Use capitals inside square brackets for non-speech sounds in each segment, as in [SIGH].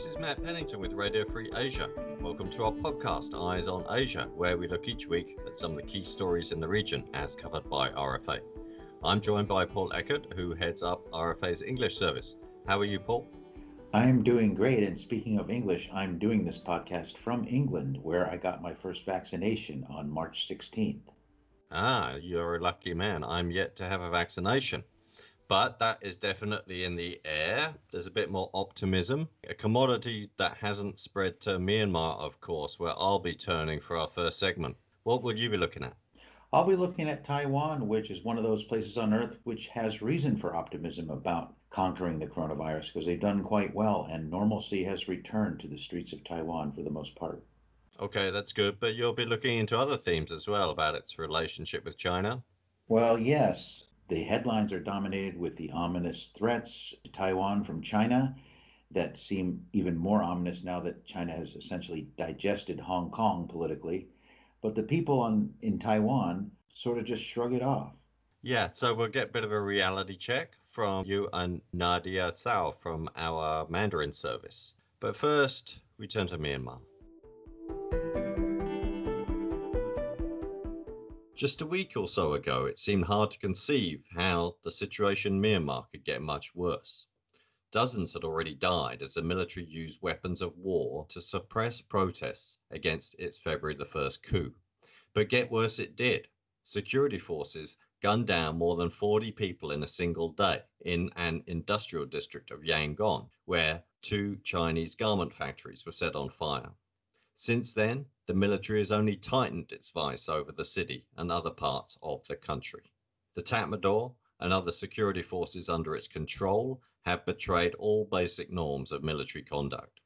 This is Matt Pennington with Radio Free Asia. Welcome to our podcast, Eyes on Asia, where we look each week at some of the key stories in the region as covered by RFA. I'm joined by Paul Eckert, who heads up RFA's English service. How are you, Paul? I'm doing great. And speaking of English, I'm doing this podcast from England, where I got my first vaccination on March 16th. Ah, you're a lucky man. I'm yet to have a vaccination. But that is definitely in the air. There's a bit more optimism. A commodity that hasn't spread to Myanmar, of course, where I'll be turning for our first segment. What would you be looking at? I'll be looking at Taiwan, which is one of those places on earth which has reason for optimism about conquering the coronavirus because they've done quite well and normalcy has returned to the streets of Taiwan for the most part. Okay, that's good. But you'll be looking into other themes as well about its relationship with China. Well, yes. The headlines are dominated with the ominous threats to Taiwan from China that seem even more ominous now that China has essentially digested Hong Kong politically but the people on in Taiwan sort of just shrug it off. Yeah, so we'll get a bit of a reality check from you and Nadia Tsao from our Mandarin service. But first, we turn to Myanmar. Just a week or so ago, it seemed hard to conceive how the situation in Myanmar could get much worse. Dozens had already died as the military used weapons of war to suppress protests against its February the 1st coup. But get worse it did. Security forces gunned down more than 40 people in a single day in an industrial district of Yangon, where two Chinese garment factories were set on fire. Since then, the military has only tightened its vice over the city and other parts of the country. The Tatmadaw and other security forces under its control have betrayed all basic norms of military conduct.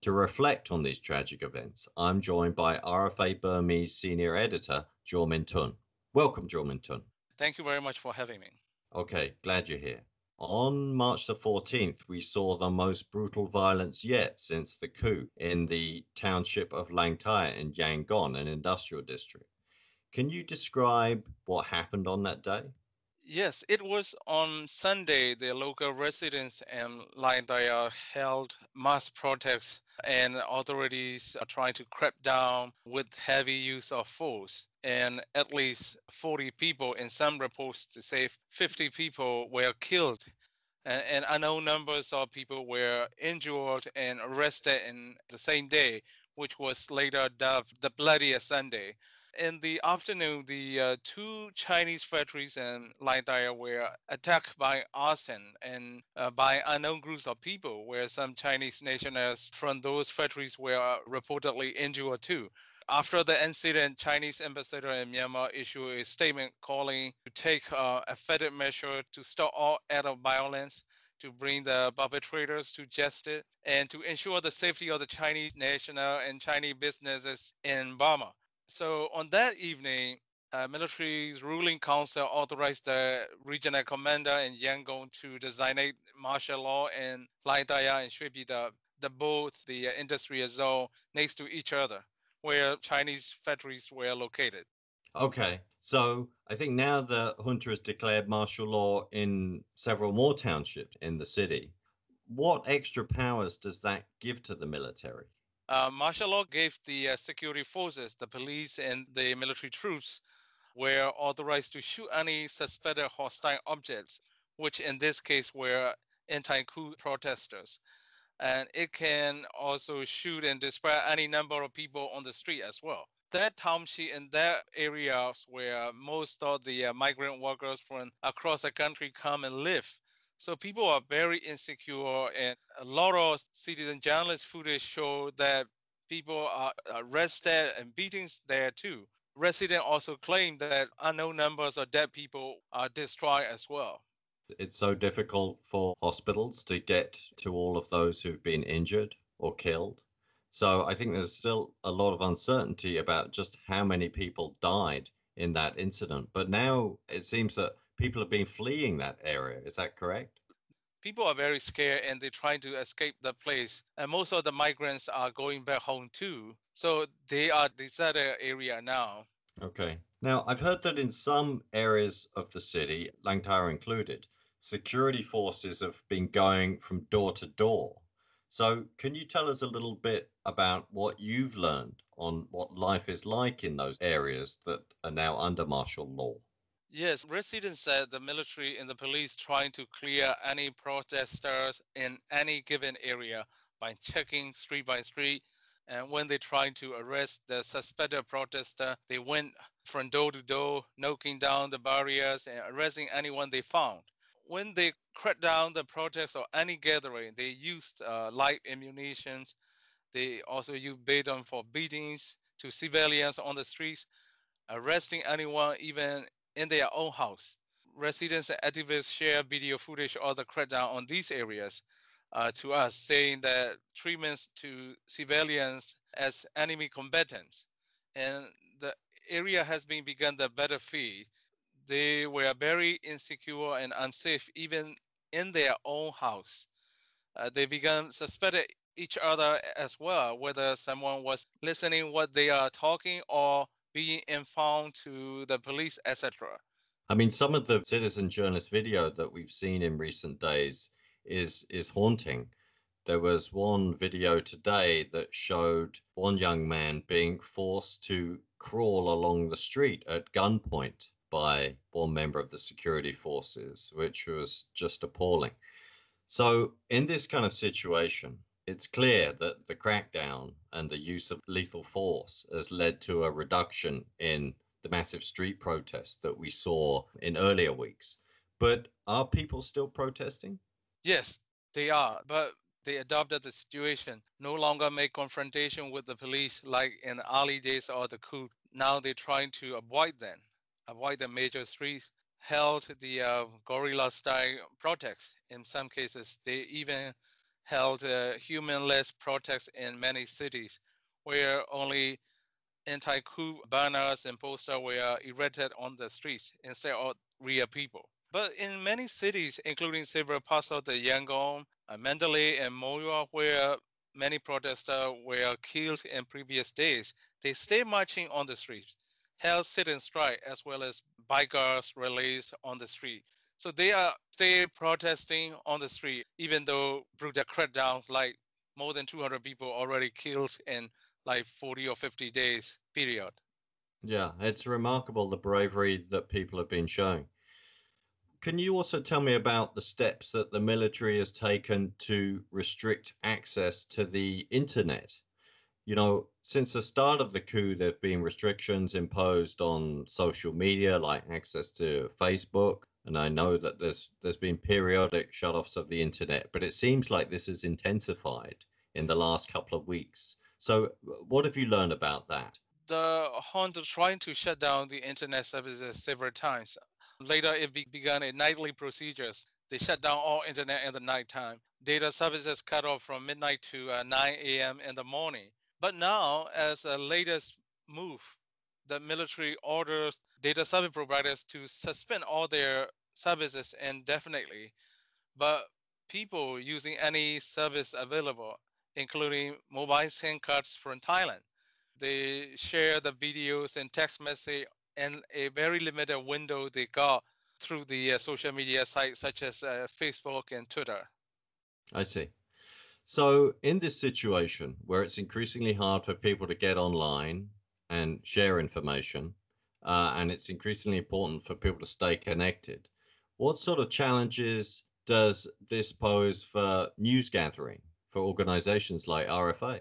To reflect on these tragic events, I'm joined by RFA Burmese senior editor, Jo Min Tun. Welcome, Jo Min Tun. Thank you very much for having me. Okay, glad you're here. On March the 14th, we saw the most brutal violence yet since the coup in the township of Hlaing Tharyar in Yangon, an industrial district. Can you describe what happened on that day? Yes, it was on Sunday. The local residents and Hlaing Tharyar held mass protests, and authorities are trying to crack down with heavy use of force. And at least 40 people, in some reports, to say 50 people were killed. And, and unknown numbers of people were injured and arrested in the same day, which was later dubbed the Bloodiest Sunday in the afternoon, the uh, two Chinese factories in Hlaing Tharyar were attacked by arson and uh, by unknown groups of people, where some Chinese nationals from those factories were reportedly injured too. After the incident, Chinese ambassador in Myanmar issued a statement calling to take uh, effective measure to stop all act of violence to bring the perpetrators to justice and to ensure the safety of the Chinese national and Chinese businesses in Burma. So on that evening, uh, military's ruling council authorized the regional commander in Yangon to designate martial law in Hlaing Tharyar and Shwe Pyi Thar both the industrial zone next to each other, where Chinese factories were located. Okay, so I think now the junta has declared martial law in several more townships in the city. What extra powers does that give to the military? Uh, martial law gave the uh, security forces, the police, and the military troops were authorized to shoot any suspected hostile objects, which in this case were anti-coup protesters. And it can also shoot and dispatch any number of people on the street as well. That township and that areas where most of the uh, migrant workers from across the country come and live so people are very insecure, and a lot of citizen journalist footage show that people are arrested and beatings there too. Residents also claim that unknown numbers of dead people are destroyed as well. It's so difficult for hospitals to get to all of those who've been injured or killed. So I think there's still a lot of uncertainty about just how many people died in that incident. But now it seems that people have been fleeing that area. Is that correct? People are very scared and they're trying to escape the place. And most of the migrants are going back home too. So they are deserted area now. Okay. Now, I've heard that in some areas of the city, Hlaing Tharyar included, security forces have been going from door to door. So, can you tell us a little bit about what you've learned on what life is like in those areas that are now under martial law? Yes, residents said the military and the police trying to clear any protesters in any given area by checking street by street. And when they tried to arrest the suspected protester, they went from door to door, knocking down the barriers and arresting anyone they found. When they cracked down the protests or any gathering, they used uh, light ammunitions. They also used baton for beatings to civilians on the streets, arresting anyone even in their own house. Residents and activists share video footage of the crackdown on these areas uh, to us, saying that treatments to civilians as enemy combatants. And the area has been begun the battlefield. They were very insecure and unsafe even in their own house. Uh, they began suspecting each other as well, whether someone was listening what they are talking or being informed to the police, etc. I mean, some of the citizen journalist video that we've seen in recent days is is haunting. There was one video today that showed one young man being forced to crawl along the street at gunpoint by one member of the security forces, which was just appalling. So, in this kind of situation, it's clear that the crackdown and the use of lethal force has led to a reduction in the massive street protests that we saw in earlier weeks. But are people still protesting? Yes, they are. But they adopted the situation, no longer make confrontation with the police like in the early days of the coup. Now they're trying to avoid them, avoid the major streets, held the uh, guerrilla style protests. In some cases, they even held uh, humanless protests in many cities where only anti-coup banners and posters were erected on the streets instead of real people. But in many cities, including several parts of the Yangon, uh, Mandalay, and Monywa, where many protesters were killed in previous days, they stay marching on the streets, held sit and strike, as well as bikers rallies on the street. So they are still protesting on the street, even though brutal crackdown, like more than 200 people already killed in like 40 or 50 days period. Yeah, it's remarkable the bravery that people have been showing. Can you also tell me about the steps that the military has taken to restrict access to the internet? You know, since the start of the coup, there have been restrictions imposed on social media, like access to Facebook, and I know that there's there's been periodic shutoffs of the internet, but it seems like this has intensified in the last couple of weeks. So, what have you learned about that? The junta trying to shut down the internet services several times. Later, it be- began a nightly procedures. They shut down all internet in the nighttime. Data services cut off from midnight to uh, 9 a.m. in the morning. But now, as a latest move, the military orders data service providers to suspend all their services indefinitely. But people using any service available, including mobile SIM cards from Thailand, they share the videos and text message in a very limited window they got through the uh, social media sites such as uh, Facebook and Twitter. I see. So, in this situation where it's increasingly hard for people to get online and share information, uh, and it's increasingly important for people to stay connected. What sort of challenges does this pose for news gathering for organizations like RFA?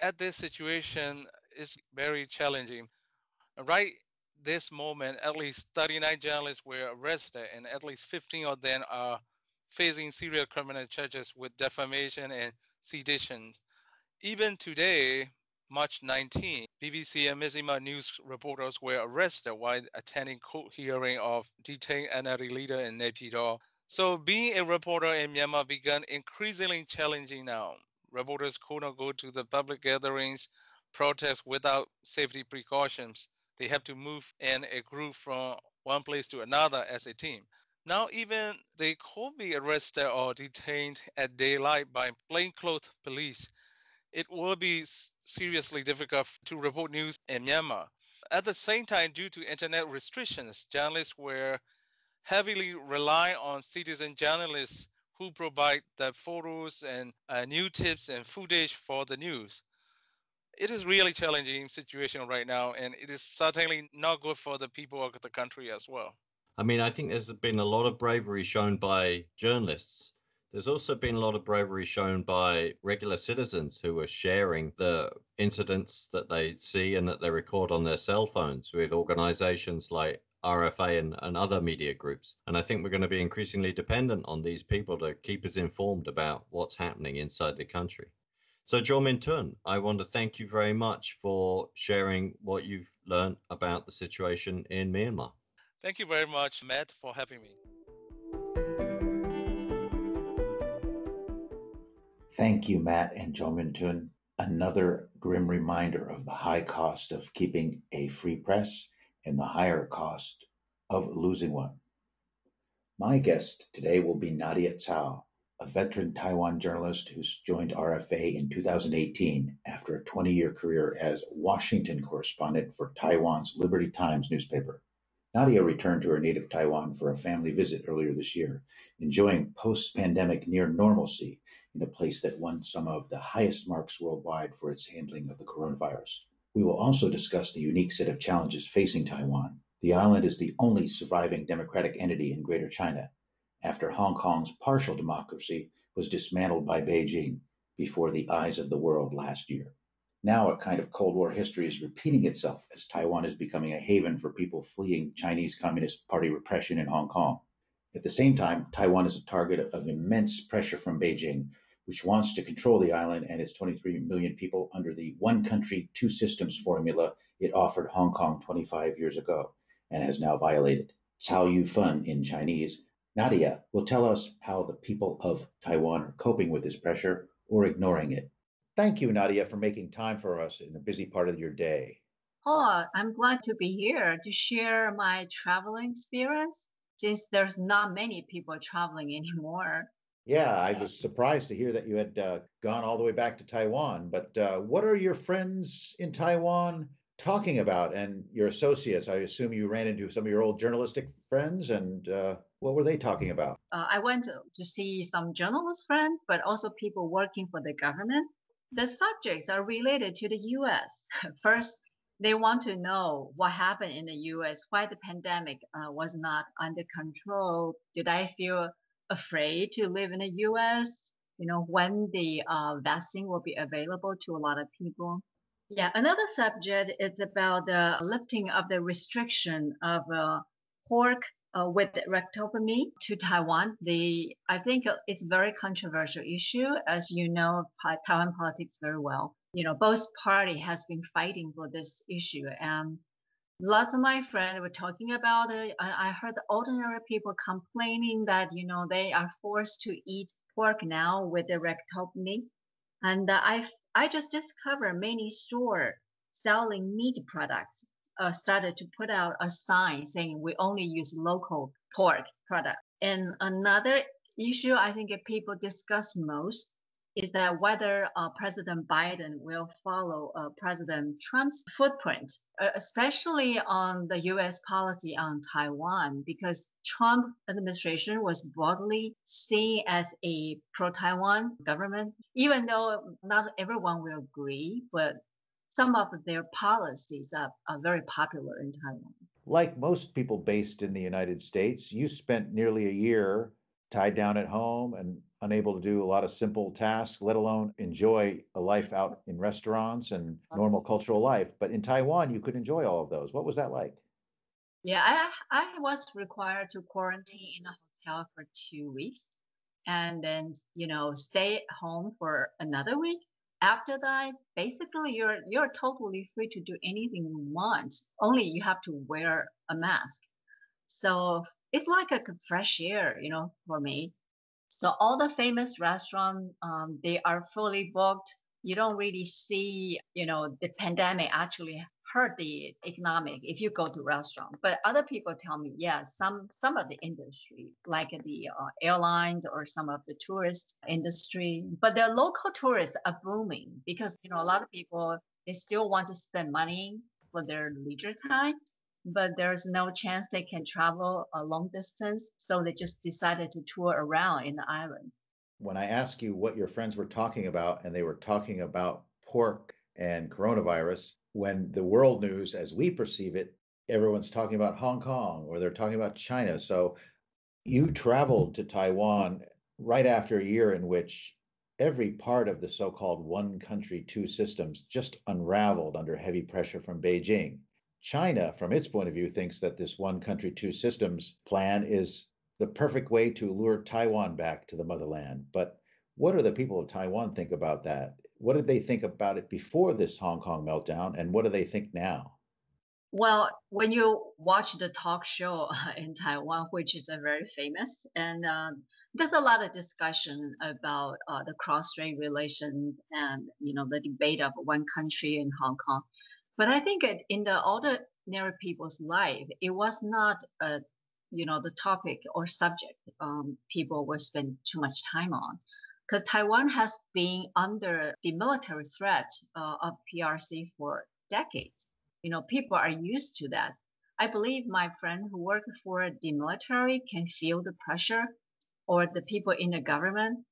At this situation, it's very challenging. Right this moment, at least 39 journalists were arrested, and at least 15 of them are facing serious criminal charges with defamation and sedition. Even today, March 19, BBC and Mizzima news reporters were arrested while attending court hearing of detained NLD leader in Naypyidaw. So being a reporter in Myanmar began increasingly challenging now. Reporters could not go to the public gatherings, protests without safety precautions. They have to move in a group from one place to another as a team. Now, even they could be arrested or detained at daylight by plainclothes police it will be seriously difficult to report news in Myanmar. At the same time, due to internet restrictions, journalists were heavily relying on citizen journalists who provide the photos and uh, new tips and footage for the news. It is really challenging situation right now, and it is certainly not good for the people of the country as well. I mean, I think there's been a lot of bravery shown by journalists. There's also been a lot of bravery shown by regular citizens who are sharing the incidents that they see and that they record on their cell phones with organizations like RFA and, and other media groups. And I think we're going to be increasingly dependent on these people to keep us informed about what's happening inside the country. So, Jo Min Tun, I want to thank you very much for sharing what you've learned about the situation in Myanmar. Thank you very much, Matt, for having me. Thank you, Matt and Jo Min Another grim reminder of the high cost of keeping a free press and the higher cost of losing one. My guest today will be Nadia Tsao, a veteran Taiwan journalist who's joined RFA in 2018 after a 20 year career as Washington correspondent for Taiwan's Liberty Times newspaper. Nadia returned to her native Taiwan for a family visit earlier this year, enjoying post pandemic near normalcy in a place that won some of the highest marks worldwide for its handling of the coronavirus. We will also discuss the unique set of challenges facing Taiwan. The island is the only surviving democratic entity in Greater China after Hong Kong's partial democracy was dismantled by Beijing before the eyes of the world last year. Now, a kind of Cold War history is repeating itself as Taiwan is becoming a haven for people fleeing Chinese Communist Party repression in Hong Kong. At the same time, Taiwan is a target of immense pressure from Beijing which wants to control the island and its 23 million people under the one country, two systems formula it offered Hong Kong 25 years ago and has now violated. Tsao Yu Fen in Chinese. Nadia will tell us how the people of Taiwan are coping with this pressure or ignoring it. Thank you, Nadia, for making time for us in a busy part of your day. Oh, I'm glad to be here to share my traveling experience since there's not many people traveling anymore. Yeah, I was surprised to hear that you had uh, gone all the way back to Taiwan. But uh, what are your friends in Taiwan talking about and your associates? I assume you ran into some of your old journalistic friends, and uh, what were they talking about? Uh, I went to, see some journalist friends, but also people working for the government. The subjects are related to the US. [LAUGHS] First, they want to know what happened in the US, why the pandemic uh, was not under control. Did I feel afraid to live in the U.S. You know, when the uh, vaccine will be available to a lot of people. Yeah, another subject is about the lifting of the restriction of uh, pork uh, with ractopamine to Taiwan. The I think it's a very controversial issue, as you know Taiwan politics very well. You know, both party has been fighting for this issue, and lots of my friends were talking about it. I, I heard ordinary people complaining that you know they are forced to eat pork now with the ractopamine, and uh, I I just discovered many store selling meat products uh, started to put out a sign saying we only use local pork product. And another issue I think people discuss most is that whether uh, President Biden will follow uh, President Trump's footprint, uh, especially on the U.S. policy on Taiwan, because Trump administration was broadly seen as a pro-Taiwan government, even though not everyone will agree, but some of their policies are, are very popular in Taiwan. Like most people based in the United States, you spent nearly a year tied down at home and unable to do a lot of simple tasks, let alone enjoy a life out [LAUGHS] in restaurants and normal cultural life. But in Taiwan, you could enjoy all of those. What was that like? Yeah, I, I was required to quarantine in a hotel for two weeks and then, you know, stay at home for another week. After that, basically you're you're totally free to do anything you want. Only you have to wear a mask. So it's like a fresh air, you know, for me. So all the famous restaurants, um, they are fully booked. You don't really see, you know, the pandemic actually hurt the economic if you go to restaurant. But other people tell me, yeah, some some of the industry, like the uh, airlines or some of the tourist industry, but the local tourists are booming because you know a lot of people they still want to spend money for their leisure time. But there's no chance they can travel a long distance. So they just decided to tour around in the island. When I ask you what your friends were talking about, and they were talking about pork and coronavirus, when the world news, as we perceive it, everyone's talking about Hong Kong or they're talking about China. So you traveled to Taiwan right after a year in which every part of the so called one country, two systems just unraveled under heavy pressure from Beijing. China, from its point of view, thinks that this one country, two systems plan is the perfect way to lure Taiwan back to the motherland. But what do the people of Taiwan think about that? What did they think about it before this Hong Kong meltdown, and what do they think now? Well, when you watch the talk show in Taiwan, which is a very famous, and uh, there's a lot of discussion about uh, the cross-strait relations and you know the debate of one country in Hong Kong. But I think it, in the ordinary people's life, it was not a you know the topic or subject um, people will spend too much time on because Taiwan has been under the military threat uh, of PRC for decades you know, people are used to that. I believe my friend who worked for the military can feel the pressure or the people in the government.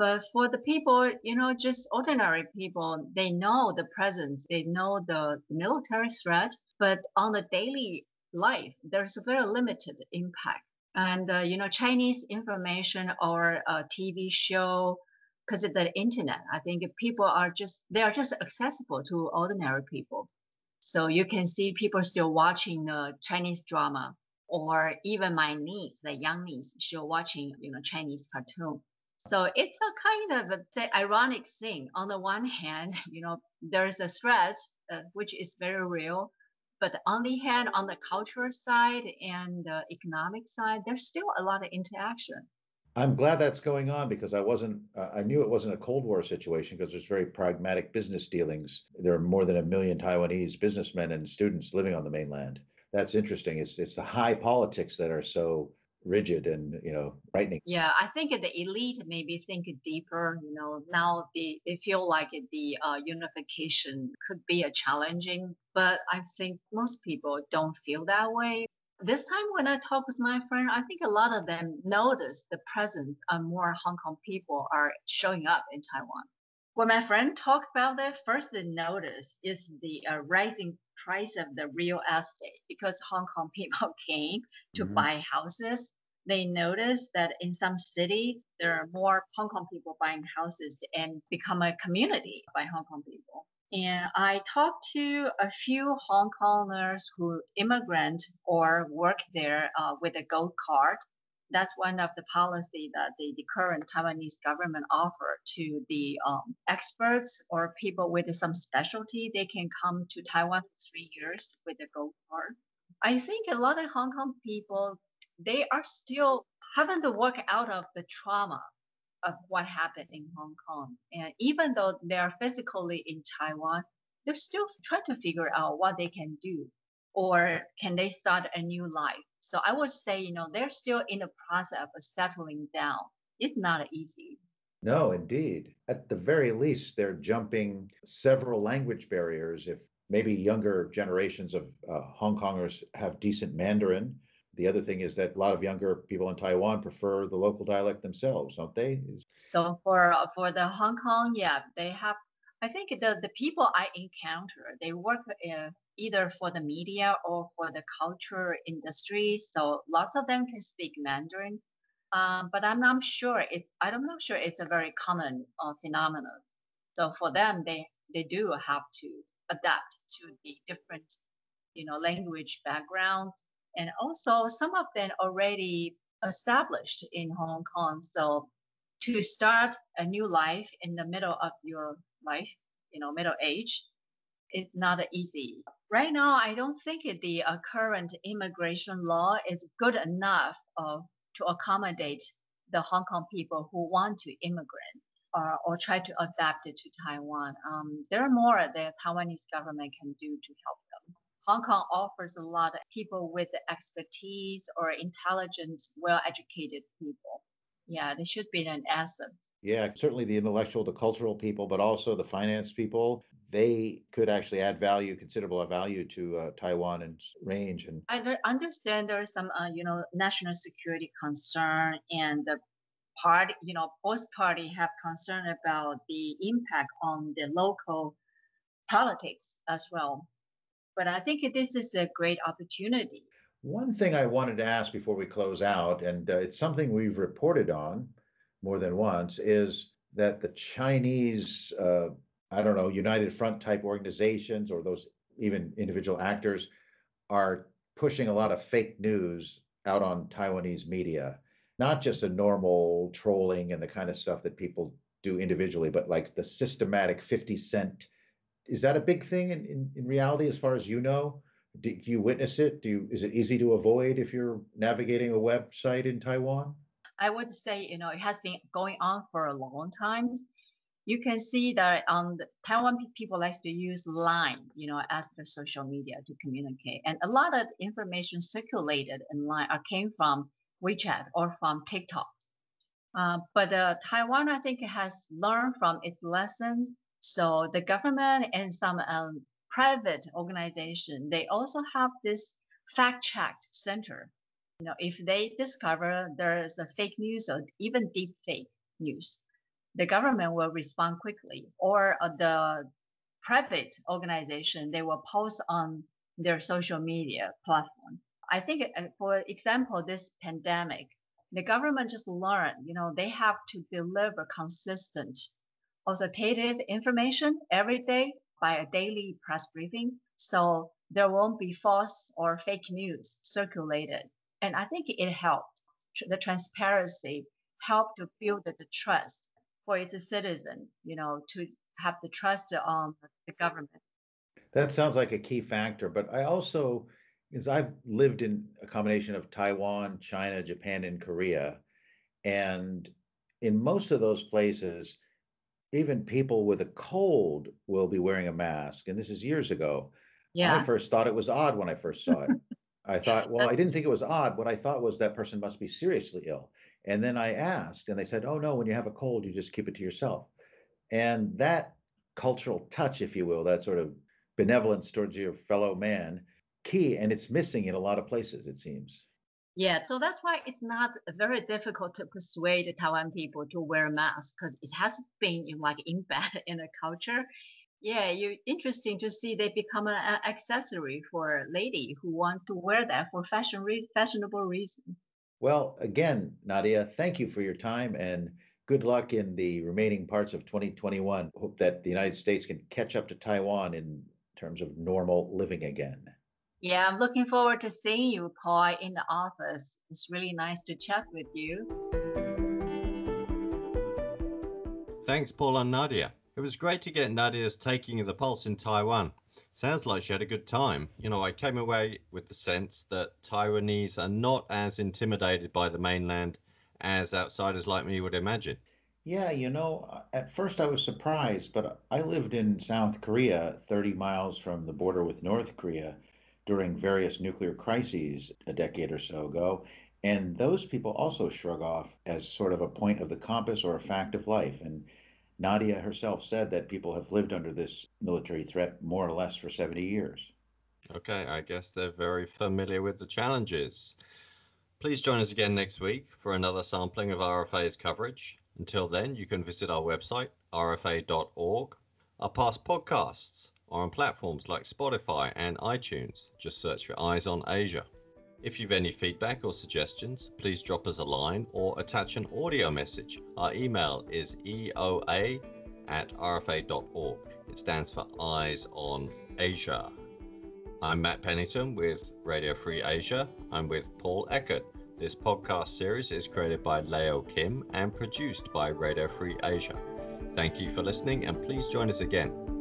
But for the people, you know, just ordinary people, they know the presence, they know the military threat, but on the daily life, there's a very limited impact. And, uh, you know, Chinese information or a TV show, because of the internet, I think people are just, they are just accessible to ordinary people. So you can see people still watching the Chinese drama, or even my niece, the young niece, she's watching you know Chinese cartoon. So it's a kind of a, ironic thing. On the one hand, [LAUGHS] you know there's a threat uh, which is very real, but on the hand, on the cultural side and the economic side, there's still a lot of interaction. I'm glad that's going on because I wasn't, uh, I knew it wasn't a Cold War situation because there's very pragmatic business dealings. There are more than a million Taiwanese businessmen and students living on the mainland. That's interesting. It's it's the high politics that are so rigid and you know frightening. Yeah, I think the elite maybe think deeper. You know, now they they feel like the uh, unification could be a challenging, but I think most people don't feel that way this time when I talk with my friend, I think a lot of them notice the presence of more Hong Kong people are showing up in Taiwan. When my friend talked about that, first they notice is the uh, rising price of the real estate because Hong Kong [LAUGHS] people came to mm-hmm. buy houses. They notice that in some cities there are more Hong Kong people buying houses and become a community by Hong Kong people. And I talked to a few Hong Kongers who immigrant or work there uh, with a gold card. That's one of the policy that the, the current Taiwanese government offer to the um, experts or people with some specialty. They can come to Taiwan for three years with a gold card. I think a lot of Hong Kong people, they are still having to work out of the trauma of what happened in Hong Kong. And even though they are physically in Taiwan, they're still trying to figure out what they can do or can they start a new life. So I would say, you know, they're still in the process of settling down. It's not easy. No, indeed. At the very least, they're jumping several language barriers. If maybe younger generations of uh, Hong Kongers have decent Mandarin, the other thing is that a lot of younger people in Taiwan prefer the local dialect themselves, don't they? So for for the Hong Kong, yeah, they have. I think the the people I encounter, they work uh, either for the media or for the culture industry. So lots of them can speak Mandarin, um, but I'm not sure it. I'm not sure it's a very common uh, phenomenon. So for them, they they do have to adapt to the different, you know, language background and also some of them already established in Hong Kong. So to start a new life in the middle of your life, you know, middle age, it's not easy. Right now, I don't think the uh, current immigration law is good enough uh, to accommodate the Hong Kong people who want to immigrate or, or try to adapt it to Taiwan. Um, there are more the Taiwanese government can do to help them. Hong Kong offers a lot of people with expertise or intelligent, well educated people. Yeah, they should be an asset. Yeah, certainly the intellectual, the cultural people, but also the finance people. They could actually add value, considerable value to uh, Taiwan and range. And I understand there are some, uh, you know, national security concern, and the party, you know, both party have concern about the impact on the local politics as well. But I think this is a great opportunity. One thing I wanted to ask before we close out, and uh, it's something we've reported on more than once, is that the Chinese, uh, I don't know, United Front type organizations or those even individual actors are pushing a lot of fake news out on Taiwanese media not just a normal trolling and the kind of stuff that people do individually, but like the systematic 50 cent. Is that a big thing in, in, in reality, as far as you know? Do, you witness it? Do you, is it easy to avoid if you're navigating a website in Taiwan? I would say, you know, it has been going on for a long time. You can see that on the Taiwan people likes to use Line, you know, as the social media to communicate. And a lot of information circulated in Line are came from WeChat or from TikTok. Uh, but uh, Taiwan, I think, has learned from its lessons. So the government and some um, private organization, they also have this fact-check center. You know, if they discover there is a fake news or even deep fake news, the government will respond quickly. Or uh, the private organization, they will post on their social media platform. I think, uh, for example, this pandemic, the government just learned, you know, they have to deliver consistent, authoritative information every day by a daily press briefing. So there won't be false or fake news circulated. And I think it helped. The transparency helped to build the trust for its a citizen, you know, to have the trust on the government. That sounds like a key factor. But I also is I've lived in a combination of Taiwan, China, Japan, and Korea. And in most of those places, even people with a cold will be wearing a mask. And this is years ago. Yeah. I first thought it was odd when I first saw it. [LAUGHS] I thought, well, I didn't think it was odd. What I thought was that person must be seriously ill. And then I asked, and they said, oh, no, when you have a cold, you just keep it to yourself. And that cultural touch, if you will, that sort of benevolence towards your fellow man, key and it's missing in a lot of places it seems. Yeah so that's why it's not very difficult to persuade the taiwan people to wear masks because it has been like embedded in the [LAUGHS] culture. Yeah you interesting to see they become an accessory for a lady who want to wear that for fashion re- fashionable reason well again nadia thank you for your time and good luck in the remaining parts of 2021 hope that the united states can catch up to taiwan in terms of normal living again yeah, I'm looking forward to seeing you, Paul, in the office. It's really nice to chat with you. Thanks, Paul and Nadia. It was great to get Nadia's taking of the pulse in Taiwan. Sounds like she had a good time. You know, I came away with the sense that Taiwanese are not as intimidated by the mainland as outsiders like me would imagine. Yeah, you know, uh, at first I was surprised, but I lived in South Korea, 30 miles from the border with North Korea during various nuclear crises a decade or so ago. And those people also shrug off as sort of a point of the compass or a fact of life. And Nadia herself said that people have lived under this military threat more or less for 70 years. Okay, I guess they're very familiar with the challenges. Please join us again next week for another sampling of RFA's coverage. Until then, you can visit our website, rfa.org, our past podcasts, are on platforms like Spotify and iTunes. Just search for Eyes on Asia. If you've any feedback or suggestions, please drop us a line or attach an audio message. Our email is eoa at rfa.org. It stands for Eyes on Asia. I'm Matt Pennington with Radio Free Asia. I'm with Paul Eckert. This podcast series is created by Leo Kim and produced by Radio Free Asia. Thank you for listening and please join us again.